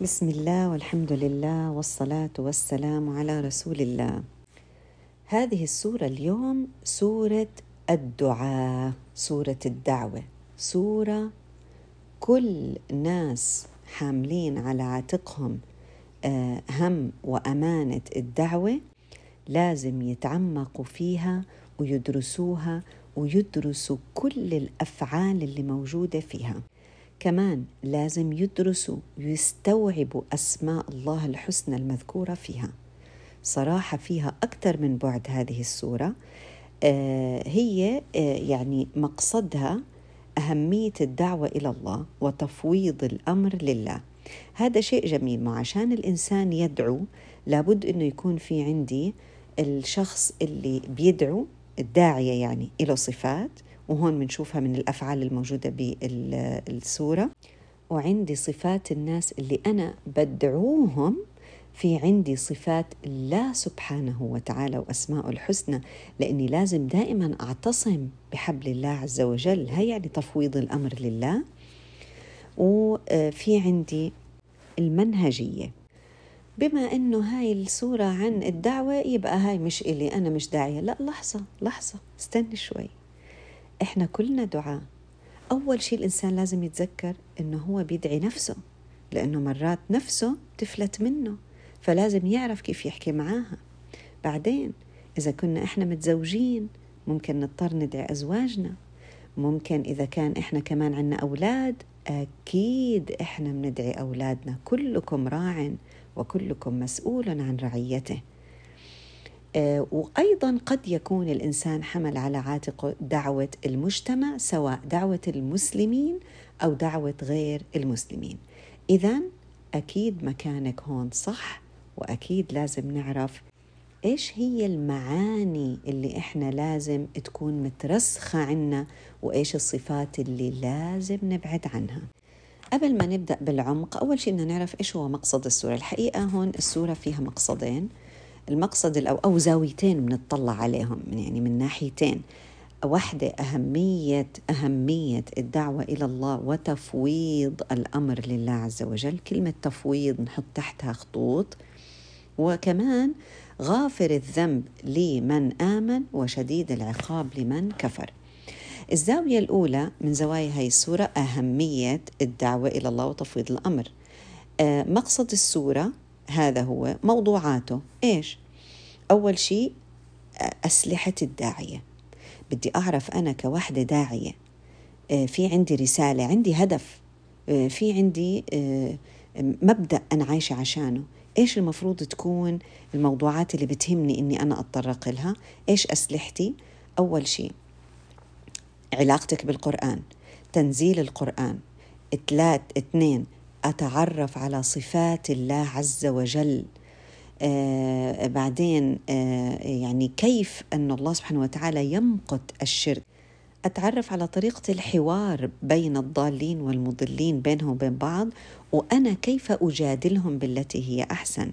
بسم الله والحمد لله والصلاة والسلام على رسول الله. هذه السورة اليوم سورة الدعاء، سورة الدعوة، سورة كل ناس حاملين على عاتقهم هم وأمانة الدعوة لازم يتعمقوا فيها ويدرسوها ويدرسوا كل الأفعال اللي موجودة فيها. كمان لازم يدرسوا ويستوعبوا أسماء الله الحسنى المذكورة فيها. صراحة فيها أكثر من بعد هذه السورة. آه هي آه يعني مقصدها أهمية الدعوة إلى الله وتفويض الأمر لله. هذا شيء جميل ما عشان الإنسان يدعو لابد أنه يكون في عندي الشخص اللي بيدعو الداعية يعني له صفات وهون بنشوفها من الأفعال الموجودة بالسورة وعندي صفات الناس اللي أنا بدعوهم في عندي صفات الله سبحانه وتعالى وأسماء الحسنى لأني لازم دائما أعتصم بحبل الله عز وجل. هي يعني تفويض الأمر لله. وفي عندي المنهجية. بما أنه هاي السورة عن الدعوة يبقى هاي مش إلي أنا مش داعية. لا لحظة لحظة استني شوي. إحنا كلنا دعاء. أول شيء الإنسان لازم يتذكر إنه هو بيدعي نفسه لأنه مرات نفسه تفلت منه فلازم يعرف كيف يحكي معاها. بعدين إذا كنا إحنا متزوجين ممكن نضطر ندعي أزواجنا. ممكن إذا كان إحنا كمان عنا أولاد أكيد إحنا بندعي أولادنا. كلكم راع وكلكم مسؤول عن رعيته. آه، وأيضا قد يكون الإنسان حمل على عاتقه دعوة المجتمع سواء دعوة المسلمين أو دعوة غير المسلمين. إذا أكيد مكانك هون صح وأكيد لازم نعرف إيش هي المعاني اللي إحنا لازم تكون مترسخة عنا وإيش الصفات اللي لازم نبعد عنها. قبل ما نبدأ بالعمق أول شيء بدنا نعرف إيش هو مقصد السورة. الحقيقة هون السورة فيها مقصدين. المقصد الأو أو زاويتين بنطلع عليهم يعني من ناحيتين. واحدة أهمية أهمية الدعوة إلى الله وتفويض الأمر لله عز وجل. كلمة تفويض نحط تحتها خطوط. وكمان غافر الذنب لمن آمن وشديد العقاب لمن كفر. الزاوية الأولى من زوايا هاي السورة أهمية الدعوة إلى الله وتفويض الأمر. آه، مقصد السورة هذا هو موضوعاته. إيش؟ أول شيء أسلحة الداعية. بدي أعرف أنا كوحدة داعية آه، في عندي رسالة عندي هدف آه، في عندي آه، مبدأ أنا عايشة عشانه. إيش المفروض تكون الموضوعات اللي بتهمني إني أنا أتطرق لها؟ إيش أسلحتي؟ أول شيء علاقتك بالقرآن تنزيل القرآن. اثنين أتعرف على صفات الله عز وجل. آه بعدين آه يعني كيف أن الله سبحانه وتعالى يمقت الشرك؟ أتعرف على طريقة الحوار بين الضالين والمضلين بينهم وبين بعض وأنا كيف أجادلهم بالتي هي أحسن؟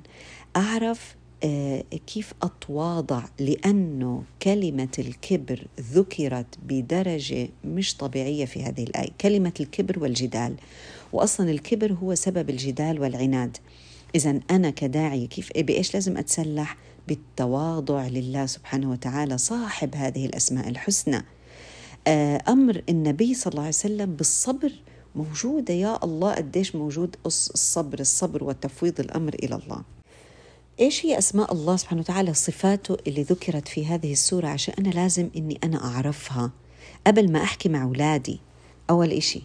أعرف آه كيف أتواضع لأنه كلمة الكبر ذكرت بدرجة مش طبيعية في هذه الآية. كلمة الكبر والجدال. واصلا الكبر هو سبب الجدال والعناد. اذا أنا كداعيه كيف بإيش لازم أتسلح؟ بالتواضع لله سبحانه وتعالى صاحب هذه الأسماء الحسنى. آه، أمر النبي صلى الله عليه وسلم بالصبر موجودة يا الله قديش موجود الصبر الصبر وتفويض الأمر إلى الله. إيش هي أسماء الله سبحانه وتعالى؟ صفاته اللي ذكرت في هذه السورة عشان أنا لازم إني أنا أعرفها. قبل ما أحكي مع أولادي أول إشي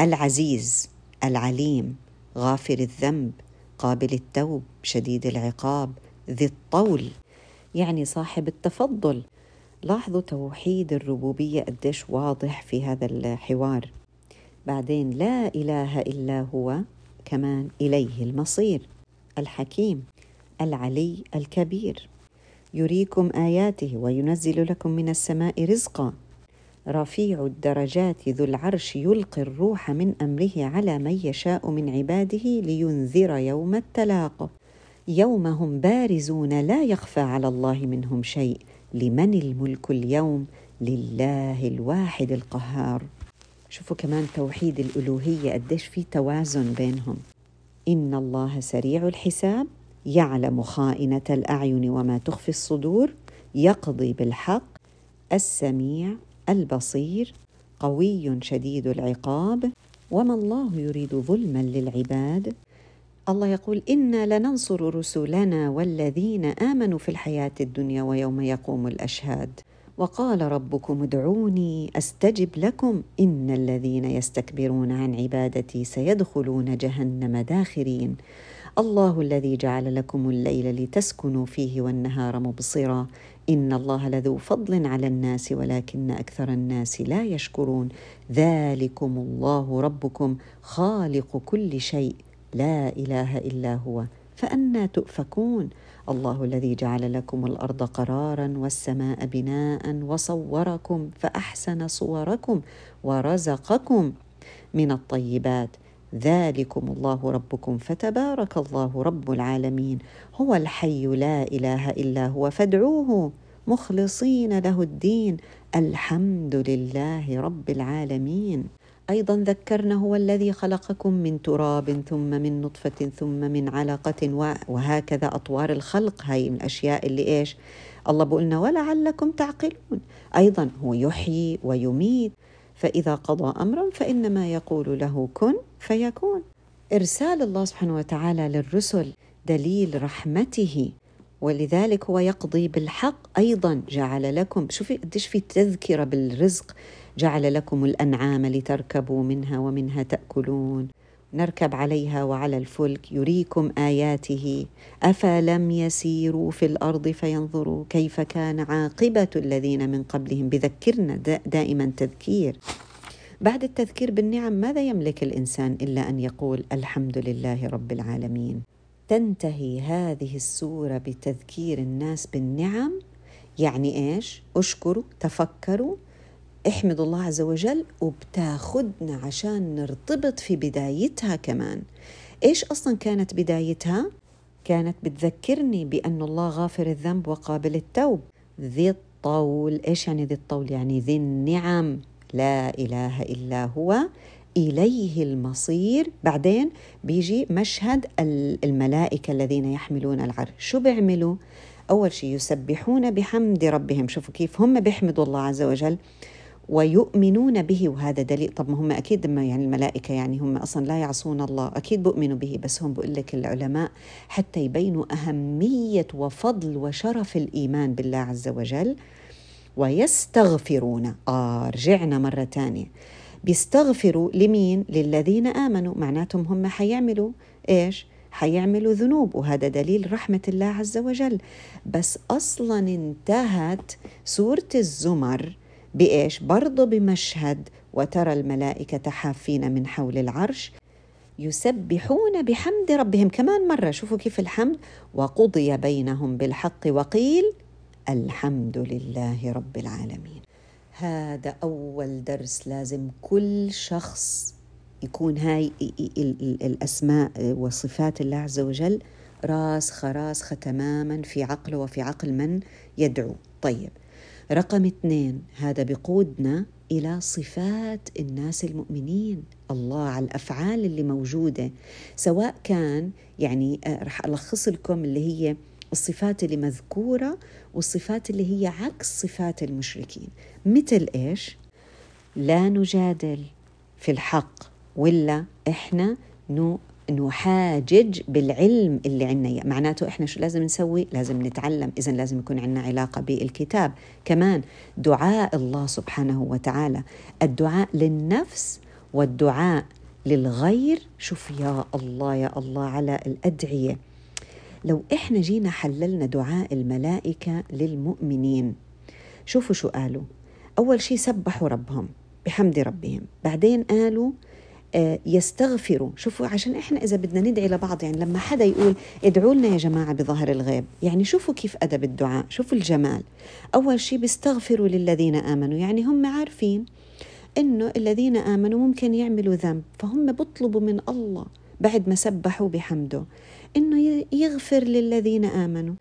العزيز. العليم غافر الذنب قابل التوب شديد العقاب ذي الطول. يعني صاحب التفضل. لاحظوا توحيد الربوبية قديش واضح في هذا الحوار. بعدين لا إله إلا هو كمان إليه المصير. الحكيم العلي الكبير. يريكم آياته وينزل لكم من السماء رزقا. رفيع الدرجات ذو العرش يلقي الروح من أمره على من يشاء من عباده لينذر يوم التلاق. يوم هم بارزون لا يخفى على الله منهم شيء. لمن الملك اليوم؟ لله الواحد القهار. شوفوا كمان توحيد الألوهية قديش في توازن بينهم. إن الله سريع الحساب يعلم خائنة الأعين وما تخفي الصدور يقضي بالحق السميع البصير قوي شديد العقاب وما الله يريد ظلما للعباد. الله يقول إنا لننصر رسلنا والذين آمنوا في الحياة الدنيا ويوم يقوم الأشهاد. وقال ربكم ادعوني أستجب لكم إن الذين يستكبرون عن عبادتي سيدخلون جهنم داخرين. الله الذي جعل لكم الليل لتسكنوا فيه والنهار مبصرا. إن الله لذو فضل على الناس ولكن أكثر الناس لا يشكرون. ذلكم الله ربكم خالق كل شيء. لا إله إلا هو. فانى تؤفكون. الله الذي جعل لكم الأرض قرارا والسماء بناء وصوركم فأحسن صوركم ورزقكم من الطيبات. ذلكم الله ربكم فتبارك الله رب العالمين. هو الحي لا إله إلا هو فادعوه مخلصين له الدين. الحمد لله رب العالمين. أيضا ذكرنا هو الذي خلقكم من تراب ثم من نطفة ثم من علقة وهكذا أطوار الخلق. هاي من الأشياء اللي إيش؟ الله بقولنا ولعلكم تعقلون. أيضا هو يحيي ويميت فإذا قضى امرا فإنما يقول له كن فيكون. إرسال الله سبحانه وتعالى للرسل دليل رحمته ولذلك هو يقضي بالحق أيضا. جعل لكم شوفي قديش في تذكرة بالرزق. جعل لكم الأنعام لتركبوا منها ومنها تأكلون. نركب عليها وعلى الفلك يريكم آياته. أفلم يسيروا في الأرض فينظروا كيف كان عاقبة الذين من قبلهم. بذكرنا دائما تذكير. بعد التذكير بالنعم ماذا يملك الإنسان إلا أن يقول الحمد لله رب العالمين؟ تنتهي هذه السورة بتذكير الناس بالنعم؟ يعني إيش؟ أشكروا تفكروا احمد الله عز وجل وبتاخدنا عشان نرتبط في بدايتها كمان. إيش أصلا كانت بدايتها؟ كانت بتذكرني بأن الله غافر الذنب وقابل التوب. ذي الطول. إيش يعني ذي الطول؟ يعني ذي النعم. لا إله إلا هو إليه المصير. بعدين بيجي مشهد الملائكة الذين يحملون العرش. شو بيعملوا؟ أول شيء يسبحون بحمد ربهم. شوفوا كيف هم بيحمدوا الله عز وجل ويؤمنون به. وهذا دليل. طب ما هم أكيد ما يعني الملائكة يعني هم أصلا لا يعصون الله. أكيد بؤمنوا به. بس هم بقول لك العلماء حتى يبينوا أهمية وفضل وشرف الإيمان بالله عز وجل. ويستغفرون. آه رجعنا مرة تانية. بيستغفروا لمين؟ للذين آمنوا. معناتهم هم حيعملوا إيش؟ حيعملوا ذنوب وهذا دليل رحمة الله عز وجل. بس أصلا انتهت سورة الزمر بإيش؟ برضه بمشهد وترى الملائكة حافين من حول العرش يسبحون بحمد ربهم. كمان مرة شوفوا كيف الحمد. وقضي بينهم بالحق وقيل الحمد لله رب العالمين. هذا أول درس لازم كل شخص يكون هاي الأسماء وصفات الله عز وجل راسخة راسخة تماما في عقله وفي عقل من يدعو. طيب رقم اثنين هذا بقودنا إلى صفات الناس المؤمنين. الله على الأفعال اللي موجودة سواء كان يعني آه، رح ألخص لكم اللي هي الصفات اللي مذكورة والصفات اللي هي عكس صفات المشركين. مثل إيش؟ لا نجادل في الحق ولا إحنا نحاجج بالعلم اللي عندنا معناته إحنا شو لازم نسوي؟ لازم نتعلم. اذا لازم يكون عندنا علاقة بالكتاب. كمان دعاء الله سبحانه وتعالى. الدعاء للنفس والدعاء للغير. شوف يا الله يا الله على الأدعية. لو إحنا جينا حللنا دعاء الملائكة للمؤمنين شوفوا شو قالوا. أول شيء سبحوا ربهم بحمد ربهم. بعدين قالوا آه، يستغفروا. شوفوا عشان إحنا إذا بدنا ندعي لبعض يعني لما حدا يقول ادعوا لنا يا جماعة بظهر الغيب يعني شوفوا كيف أدب الدعاء. شوفوا الجمال. أول شيء بيستغفروا للذين آمنوا. يعني هم عارفين إنه الذين آمنوا ممكن يعملوا ذنب فهم بيطلبوا من الله بعد ما سبحوا بحمده. إنه يغفر للذين آمنوا.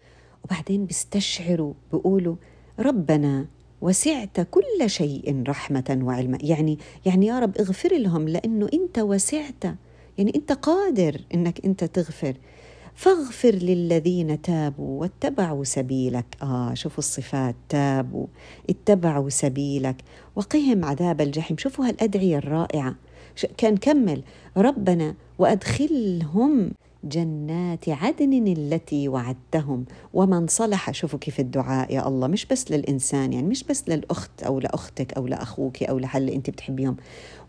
وبعدين بيستشعروا بيقولوا ربنا وسعت كل شيء رحمة وعلما. يعني يعني يا رب اغفر لهم لأنه أنت وسعت. يعني أنت قادر أنك أنت تغفر. فاغفر للذين تابوا واتبعوا سبيلك. آه شوفوا الصفات تابوا اتبعوا سبيلك. وقهم عذاب الجحيم. شوفوا هالأدعية الرائعة. كان كمل. ربنا وأدخلهم جنات عدن التي وعدتهم. ومن صلح شوفوا كيف الدعاء يا الله. مش بس للإنسان يعني مش بس للأخت أو لأختك أو لأخوك أو لحل أنت بتحبيهم.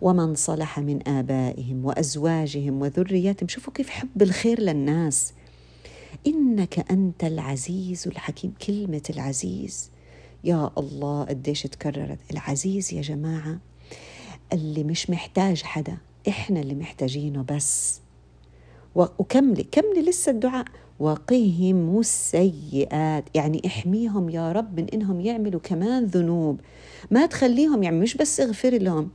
ومن صلح من آبائهم وأزواجهم وذرياتهم. شوفوا كيف حب الخير للناس. إنك أنت العزيز الحكيم. كلمة العزيز. يا الله قديش تكررت. العزيز يا جماعة اللي مش محتاج حدا. إحنا اللي محتاجينه بس. وكملي كملي لسه الدعاء. وقهم السيئات. يعني احميهم يا رب من إنهم يعملوا كمان ذنوب. ما تخليهم يعني مش بس اغفر لهم.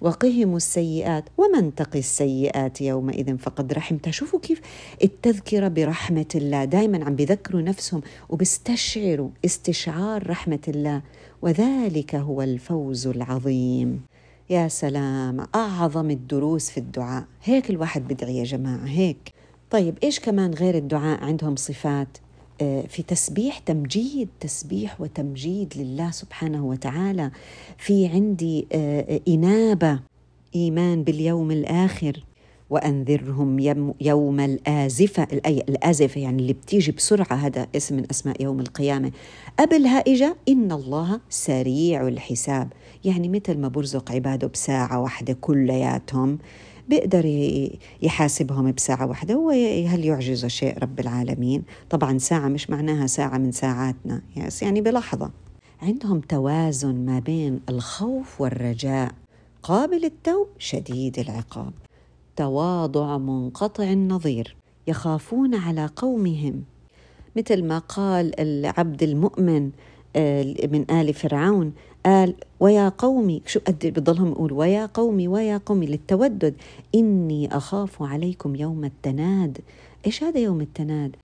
وقهم السيئات. ومن تقي السيئات يومئذ فقد رحمته شوفوا كيف التذكرة برحمة الله. دائما عم بذكروا نفسهم وبيستشعروا استشعار رحمة الله. وذلك هو الفوز العظيم. يا سلام أعظم الدروس في الدعاء. هيك الواحد بدعي يا جماعة هيك. طيب إيش كمان غير الدعاء عندهم صفات؟ آه، في تسبيح تمجيد تسبيح وتمجيد لله سبحانه وتعالى. في عندي آه، إنابة إيمان باليوم الآخر. وأنذرهم يوم الآزفة الأي الآزفة يعني اللي بتيجي بسرعة هذا اسم من أسماء يوم القيامة. قبلها إجا إن الله سريع الحساب. يعني مثل ما برزق عباده بساعة واحدة كلياتهم بيقدر يحاسبهم بساعة واحدة هو هل يعجز شيء رب العالمين؟ طبعا ساعة مش معناها ساعة من ساعاتنا يعني بلحظة. عندهم توازن ما بين الخوف والرجاء قابل التوب شديد العقاب. تواضع منقطع النظير يخافون على قومهم. مثل ما قال العبد المؤمن من آل فرعون قال ويا قومي شو قد بضلهم يقول ويا قومي ويا قومي للتودد إني أخاف عليكم يوم التناد. إيش هذا يوم التناد؟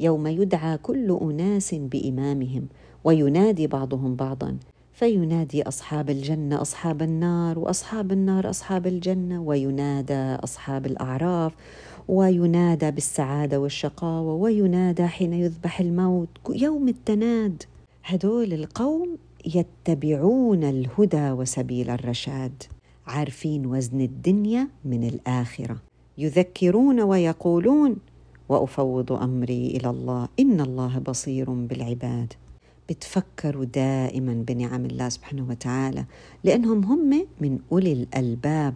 يوم يدعى كل أناس بإمامهم وينادي بعضهم بعضا. فينادي أصحاب الجنة أصحاب النار وأصحاب النار أصحاب الجنة وينادى أصحاب الأعراف وينادى بالسعادة والشقاوة وينادى حين يذبح الموت. يوم التناد هدول القوم يتبعون الهدى وسبيل الرشاد عارفين وزن الدنيا من الآخرة يذكرون ويقولون وأفوض أمري إلى الله إن الله بصير بالعباد. بتفكروا دائما بنعم الله سبحانه وتعالى لأنهم هم من أولي الألباب.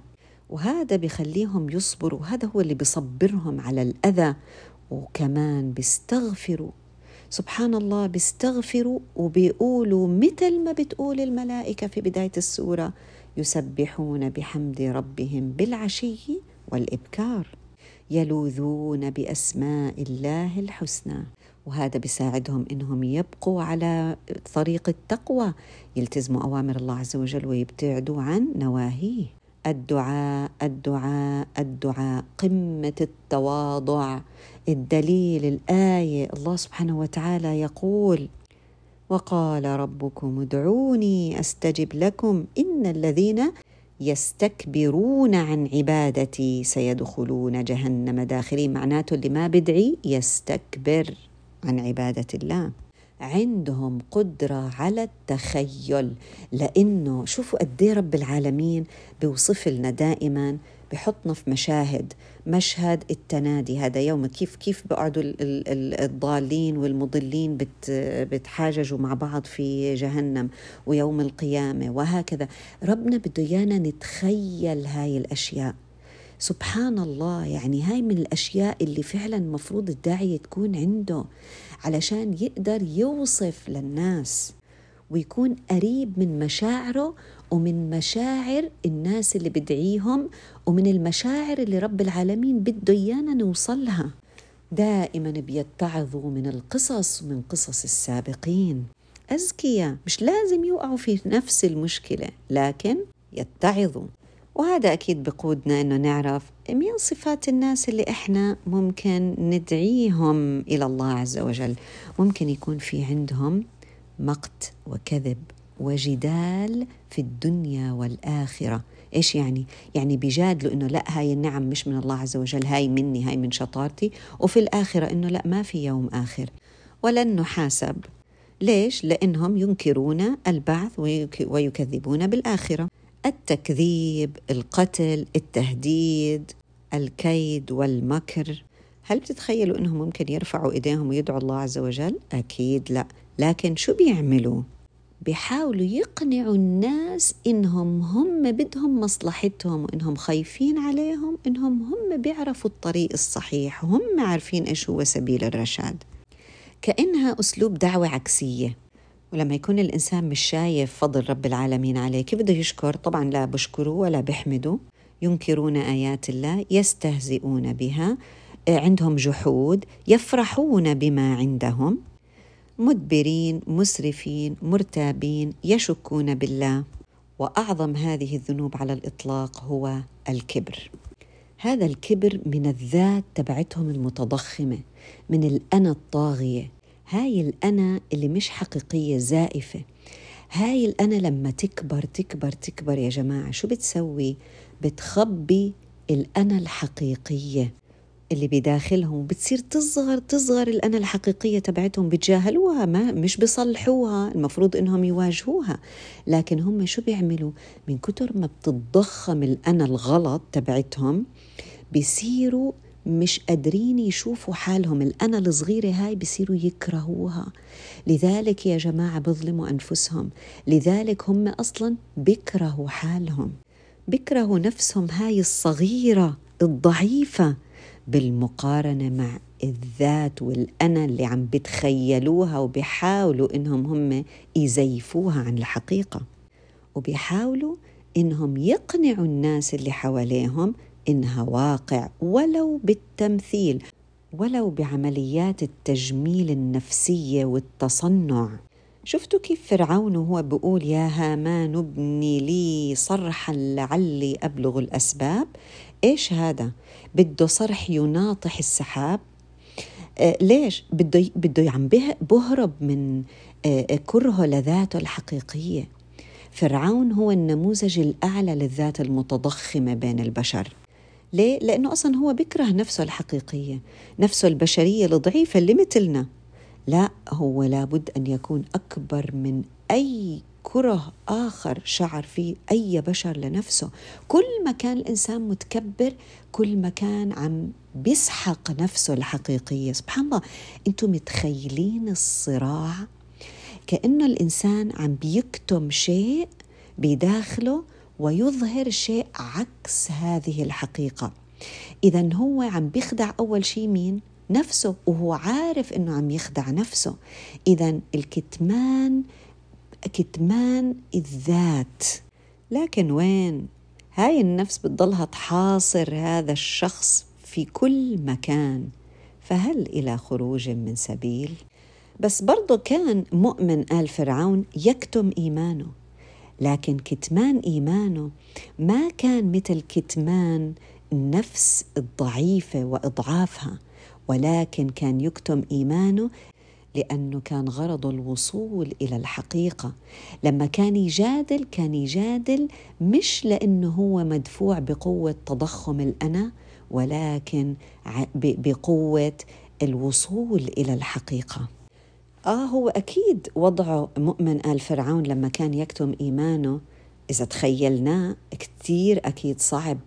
وهذا بخليهم يصبروا هذا هو اللي بيصبرهم على الأذى. وكمان بيستغفروا. سبحان الله بيستغفروا وبيقولوا مثل ما بتقول الملائكة في بداية السورة يسبحون بحمد ربهم بالعشي والإبكار يلوذون بأسماء الله الحسنى. وهذا بيساعدهم إنهم يبقوا على طريق التقوى يلتزموا أوامر الله عز وجل ويبتعدوا عن نواهيه. الدعاء الدعاء الدعاء قمة التواضع. الدليل الآية الله سبحانه وتعالى يقول وقال ربكم ادعوني أستجب لكم. إن الذين يستكبرون عن عبادتي سيدخلون جهنم داخلين. معناته اللي ما بدعي يستكبر. عن عبادة الله. عندهم قدرة على التخيل لأنه شوفوا قد إيه رب العالمين بيوصف لنا دائما بحطنا في مشاهد مشهد التنادي هذا يوم. كيف كيف بقعدوا الضالين والمضلين بتحاججوا مع بعض في جهنم ويوم القيامة وهكذا. ربنا بده إيانا نتخيل هاي الأشياء. سبحان الله يعني هاي من الأشياء اللي فعلا مفروض الداعية تكون عنده علشان يقدر يوصف للناس ويكون قريب من مشاعره ومن مشاعر الناس اللي بدعيهم ومن المشاعر اللي رب العالمين بده إيانا نوصلها. دائما بيتعظوا من القصص ومن قصص السابقين. أذكياء مش لازم يوقعوا في نفس المشكلة لكن يتعظوا. وهذا أكيد بقودنا أنه نعرف مين صفات الناس اللي إحنا ممكن ندعيهم إلى الله عز وجل. ممكن يكون في عندهم مقت وكذب وجدال في الدنيا والآخرة. إيش يعني؟ يعني بيجادلوا إنه لا هاي النعم مش من الله عز وجل هاي مني هاي من شطارتي. وفي الآخرة إنه لا ما في يوم آخر. ولن نحاسب. ليش؟ لأنهم ينكرون البعث ويكذبون بالآخرة. التكذيب القتل التهديد الكيد والمكر هل بتتخيلوا إنهم ممكن يرفعوا إيديهم ويدعوا الله عز وجل؟ أكيد لا، لكن شو بيعملوا؟ بيحاولوا يقنعوا الناس إنهم هم بدهم مصلحتهم وإنهم خايفين عليهم إنهم هم بيعرفوا الطريق الصحيح وهم عارفين إيش هو سبيل الرشاد. كأنها أسلوب دعوة عكسية ولما يكون الإنسان مش شايف فضل رب العالمين عليه كيف بده يشكر؟ طبعا لا بشكره ولا بحمده. ينكرون آيات الله يستهزئون بها عندهم جحود يفرحون بما عندهم. مدبرين مسرفين مرتابين يشكون بالله. وأعظم هذه الذنوب على الإطلاق هو الكبر. هذا الكبر من الذات تبعتهم المتضخمة من الانا الطاغيه هاي الأنا اللي مش حقيقية زائفة. هاي الأنا لما تكبر تكبر تكبر يا جماعة شو بتسوي؟ بتخبي الأنا الحقيقية اللي بداخلهم. بتصير تصغر تصغر الأنا الحقيقية تبعتهم بتجاهلوها ما مش بيصلحوها المفروض إنهم يواجهوها. لكن هم شو بيعملوا؟ من كتر ما بتتضخم الأنا الغلط تبعتهم بيصيروا مش قادرين يشوفوا حالهم. الأنا الصغيرة هاي بيصيروا يكرهوها. لذلك يا جماعة بظلموا أنفسهم. لذلك هم أصلا بيكرهوا حالهم. بيكرهوا نفسهم هاي الصغيرة الضعيفة بالمقارنة مع الذات والأنا اللي عم بتخيلوها وبيحاولوا إنهم هم يزيفوها عن الحقيقة. وبيحاولوا إنهم يقنعوا الناس اللي حواليهم إنها واقع ولو بالتمثيل ولو بعمليات التجميل النفسية والتصنع. شفتوا كيف فرعون وهو بيقول يا هامان ابني لي صرحا لعلي أبلغ الأسباب؟ إيش هذا؟ بده صرح يناطح السحاب؟ آه ليش؟ بده بده عم بهرب من آه كرهه لذاته الحقيقية. فرعون هو النموذج الأعلى للذات المتضخمة بين البشر. ليه؟ لأنه أصلا هو بيكره نفسه الحقيقية نفسه البشرية الضعيفة اللي مثلنا. لا هو لابد أن يكون أكبر من أي كره آخر شعر فيه أي بشر لنفسه. كل ما كان الإنسان متكبر كل ما كان عم بيسحق نفسه الحقيقية. سبحان الله أنتم متخيلين الصراع؟ كأنه الإنسان عم بيكتم شيء بداخله ويظهر شيء عكس هذه الحقيقة. إذا هو عم بيخدع أول شيء مين؟ نفسه وهو عارف إنه عم يخدع نفسه. اذا الكتمان كتمان الذات. لكن وين؟ هاي النفس بتضلها تحاصر هذا الشخص في كل مكان. فهل إلى خروج من سبيل؟ بس برضه كان مؤمن آل فرعون يكتم إيمانه. لكن كتمان إيمانه ما كان مثل كتمان النفس الضعيفة وإضعافها ولكن كان يكتم إيمانه لأنه كان غرضه الوصول إلى الحقيقة. لما كان يجادل كان يجادل مش لأنه هو مدفوع بقوة تضخم الأنا ولكن بقوة الوصول إلى الحقيقة. آه هو أكيد وضعه مؤمن آل فرعون لما كان يكتم إيمانه. إذا تخيلناه كتير أكيد صعب.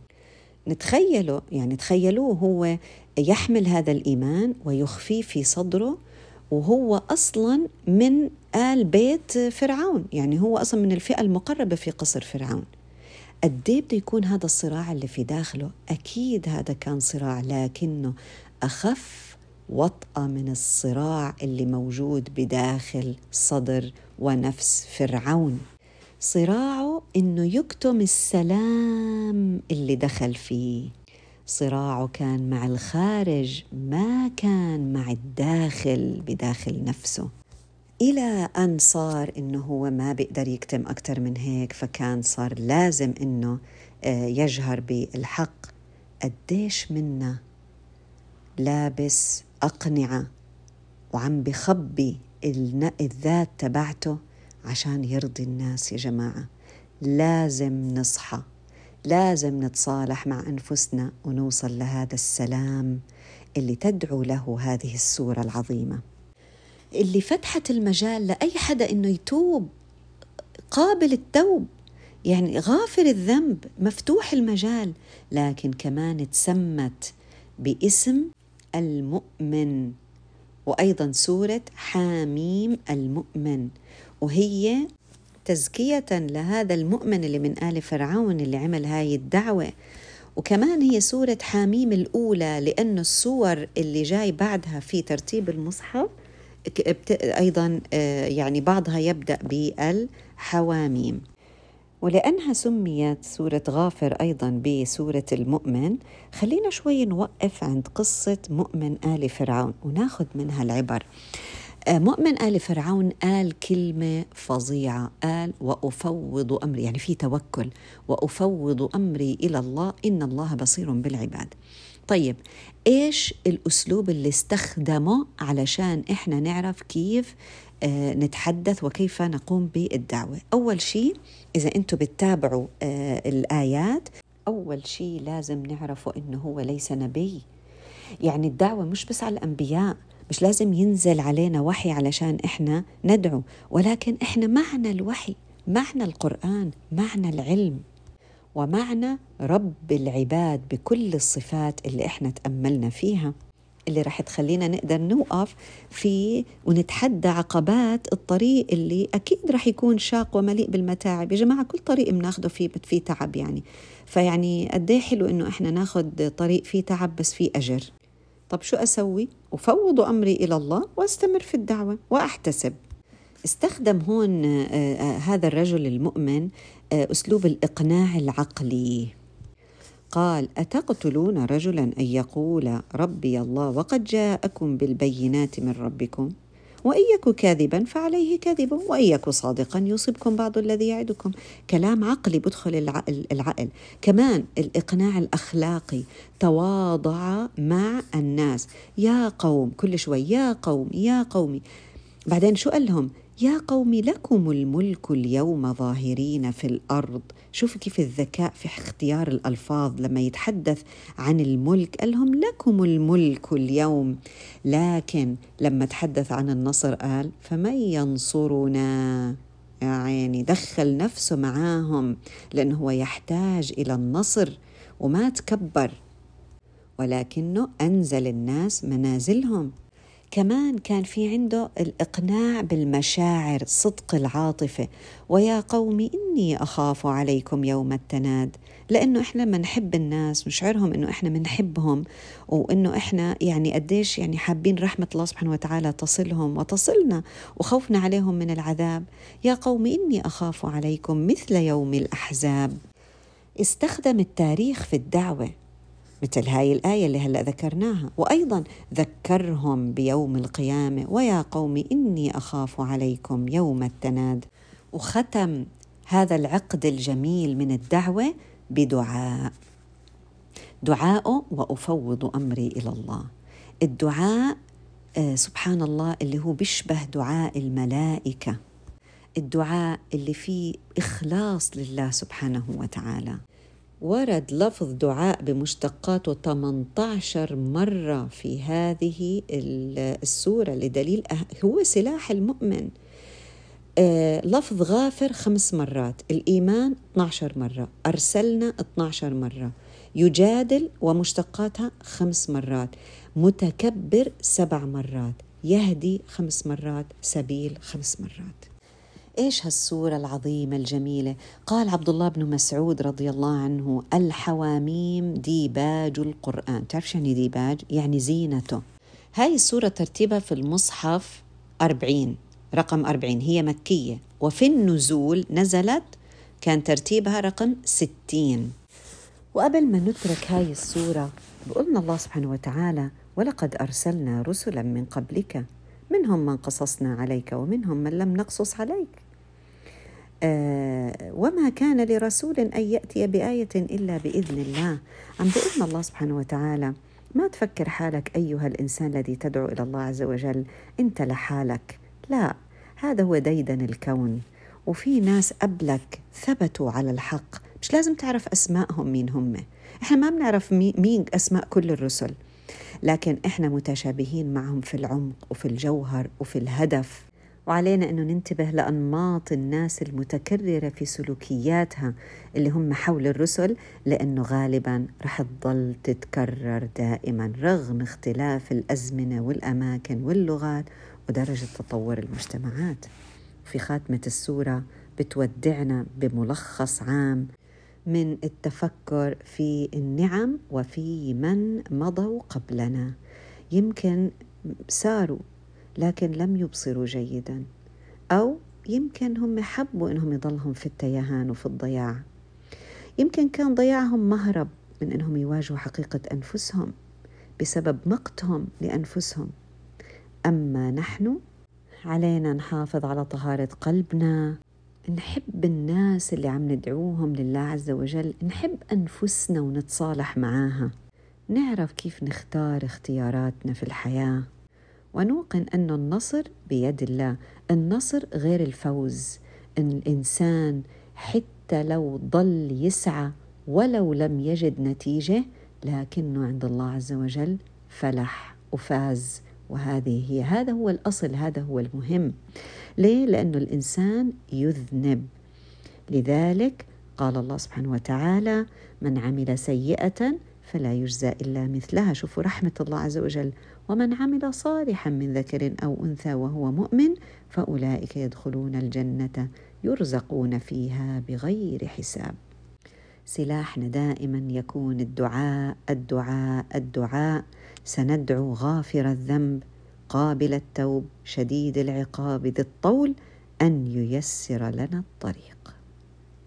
نتخيله يعني تخيلوه هو يحمل هذا الإيمان ويخفيه في صدره وهو أصلا من آل بيت فرعون. يعني هو أصلا من الفئة المقربة في قصر فرعون. إيه بده يكون هذا الصراع اللي في داخله؟ أكيد هذا كان صراع لكنه أخف وطأة من الصراع اللي موجود بداخل صدر ونفس فرعون. صراعه إنه يكتم السلام اللي دخل فيه. صراعه كان مع الخارج ما كان مع الداخل بداخل نفسه. إلى أن صار إنه هو ما بيقدر يكتم أكثر من هيك فكان صار لازم إنه آه، يجهر بالحق. قديش منا لابس أقنعة وعم بخبي الذات تبعته عشان يرضي الناس يا جماعة. لازم نصحى لازم نتصالح مع أنفسنا ونوصل لهذا السلام اللي تدعو له هذه السورة العظيمة. اللي فتحت المجال لأي حدا إنه يتوب قابل التوب. يعني غافر الذنب مفتوح المجال لكن كمان تسمت باسم المؤمن. وأيضا سورة حاميم المؤمن. وهي تزكية لهذا المؤمن اللي من آل فرعون اللي عمل هاي الدعوة. وكمان هي سورة حاميم الأولى لأنه السور اللي جاي بعدها في ترتيب المصحف أيضا آه، يعني بعضها يبدأ بالحواميم. ولأنها سميت سورة غافر أيضا بسورة المؤمن خلينا شوي نوقف عند قصة مؤمن آل فرعون وناخذ منها العبر. آه، مؤمن آل فرعون قال كلمة فظيعة قال وأفوض أمري. يعني في توكل وأفوض أمري إلى الله إن الله بصير بالعباد. طيب إيش الأسلوب اللي استخدمه علشان إحنا نعرف كيف نتحدث وكيف نقوم بالدعوة. أول شيء إذا أنتم بتتابعوا آه، الآيات أول شيء لازم نعرفه إنه هو ليس نبي. يعني الدعوة مش بس على الأنبياء مش لازم ينزل علينا وحي علشان إحنا ندعو ولكن إحنا معنا الوحي معنا القرآن معنا العلم ومعنى رب العباد بكل الصفات اللي إحنا تأملنا فيها. اللي رح تخلينا نقدر نوقف في ونتحدى عقبات الطريق اللي أكيد رح يكون شاق ومليء بالمتاعب. يا جماعة كل طريق بناخده فيه فيه تعب يعني. فيعني قد إيه حلو إنه إحنا ناخذ طريق فيه تعب بس فيه أجر. طب شو أسوي؟ أفوض أمري إلى الله وأستمر في الدعوة وأحتسب. استخدم هون آه، آه، هذا الرجل المؤمن آه، أسلوب الإقناع العقلي. قال أتقتلون رجلا أن يقول ربي الله وقد جاءكم بالبينات من ربكم. وإن يك كاذبا فعليه كذب وإن يك صادقا يصبكم بعض الذي يعدكم. كلام عقلي بدخل العقل, العقل. كمان الإقناع الأخلاقي تواضع مع الناس. يا قوم كل شوي يا قوم يا قومي. بعدين شو قال لهم؟ يا قوم لكم الملك اليوم ظاهرين في الأرض. شوفوا كيف الذكاء في اختيار الألفاظ لما يتحدث عن الملك. قال لهم لكم الملك اليوم لكن لما تحدث عن النصر قال فمن ينصرنا؟ يا عيني دخل نفسه معاهم لأنه هو يحتاج إلى النصر وما تكبر. ولكنه أنزل الناس منازلهم. كمان كان في عنده الإقناع بالمشاعر صدق العاطفة. ويا قوم إني أخاف عليكم يوم التناد. لأنه إحنا لما نحب الناس نشعرهم إنه إحنا بنحبهم وإنه إحنا يعني قديش يعني حابين رحمة الله سبحانه وتعالى تصلهم وتصلنا وخوفنا عليهم من العذاب. يا قوم إني أخاف عليكم مثل يوم الأحزاب. استخدم التاريخ في الدعوة. مثل هاي الآية اللي هلأ ذكرناها. وأيضا ذكرهم بيوم القيامة ويا قوم إني أخاف عليكم يوم التناد. وختم هذا العقد الجميل من الدعوة بدعاء. دعاءه وأفوض أمري إلى الله. الدعاء آه، سبحان الله اللي هو بيشبه دعاء الملائكة. الدعاء اللي فيه إخلاص لله سبحانه وتعالى. ورد لفظ دعاء بمشتقاته 18 مرة في هذه السورة لدليل أه- هو سلاح المؤمن. آه لفظ غافر خمس مرات الإيمان 12 مرة أرسلنا 12 مرة يجادل ومشتقاتها خمس مرات متكبر سبع مرات يهدي خمس مرات سبيل خمس مرات. إيش هالسوره العظيمة الجميلة؟ قال عبد الله بن مسعود رضي الله عنه الحواميم ديباج القرآن. تعرف شو يعني ديباج؟ يعني زينته. هاي السوره ترتيبها في المصحف أربعين رقم أربعين هي مكية. وفي النزول نزلت كان ترتيبها رقم ستين. وقبل ما نترك هاي السورة بقولنا الله سبحانه وتعالى ولقد أرسلنا رسلا من قبلك منهم من قصصنا عليك ومنهم من لم نقصص عليك. وما كان لرسول أن يأتي بآية إلا بإذن الله. عم بإذن الله سبحانه وتعالى؟ ما تفكر حالك أيها الإنسان الذي تدعو إلى الله عز وجل؟ أنت لحالك لا هذا هو ديدن الكون. وفي ناس قبلك ثبتوا على الحق. مش لازم تعرف أسمائهم مين هم. إحنا ما بنعرف مين أسماء كل الرسل. لكن إحنا متشابهين معهم في العمق وفي الجوهر وفي الهدف. وعلينا أنه ننتبه لأنماط الناس المتكررة في سلوكياتها اللي هم حول الرسل لأنه غالبا رح تضل تتكرر دائما رغم اختلاف الأزمنة والأماكن واللغات ودرجة تطور المجتمعات. في خاتمة السورة بتودعنا بملخص عام من التفكر في النعم وفي من مضوا قبلنا. يمكن ساروا لكن لم يبصروا جيدا. أو يمكن هم حبوا إنهم يضلهم في التيهان وفي الضياع. يمكن كان ضياعهم مهرب من إنهم يواجهوا حقيقة أنفسهم بسبب مقتهم لأنفسهم. أما نحن علينا نحافظ على طهارة قلبنا. نحب الناس اللي عم ندعوهم لله عز وجل. نحب أنفسنا ونتصالح معاها. نعرف كيف نختار اختياراتنا في الحياة. ونوقن أن النصر بيد الله. النصر غير الفوز. إن الإنسان حتى لو ضل يسعى ولو لم يجد نتيجة لكنه عند الله عز وجل فلح وفاز. وهذه هي هذا هو الأصل هذا هو المهم. ليه؟ لأنه الإنسان يذنب. لذلك قال الله سبحانه وتعالى من عمل سيئة فلا يجزى إلا مثلها. شوفوا رحمة الله عز وجل. ومن عمل صالحا من ذكر أو أنثى وهو مؤمن فأولئك يدخلون الجنة يرزقون فيها بغير حساب. سلاحنا دائما يكون الدعاء الدعاء الدعاء. سندعو غافر الذنب قابل التوب شديد العقاب ذي الطول أن ييسر لنا الطريق.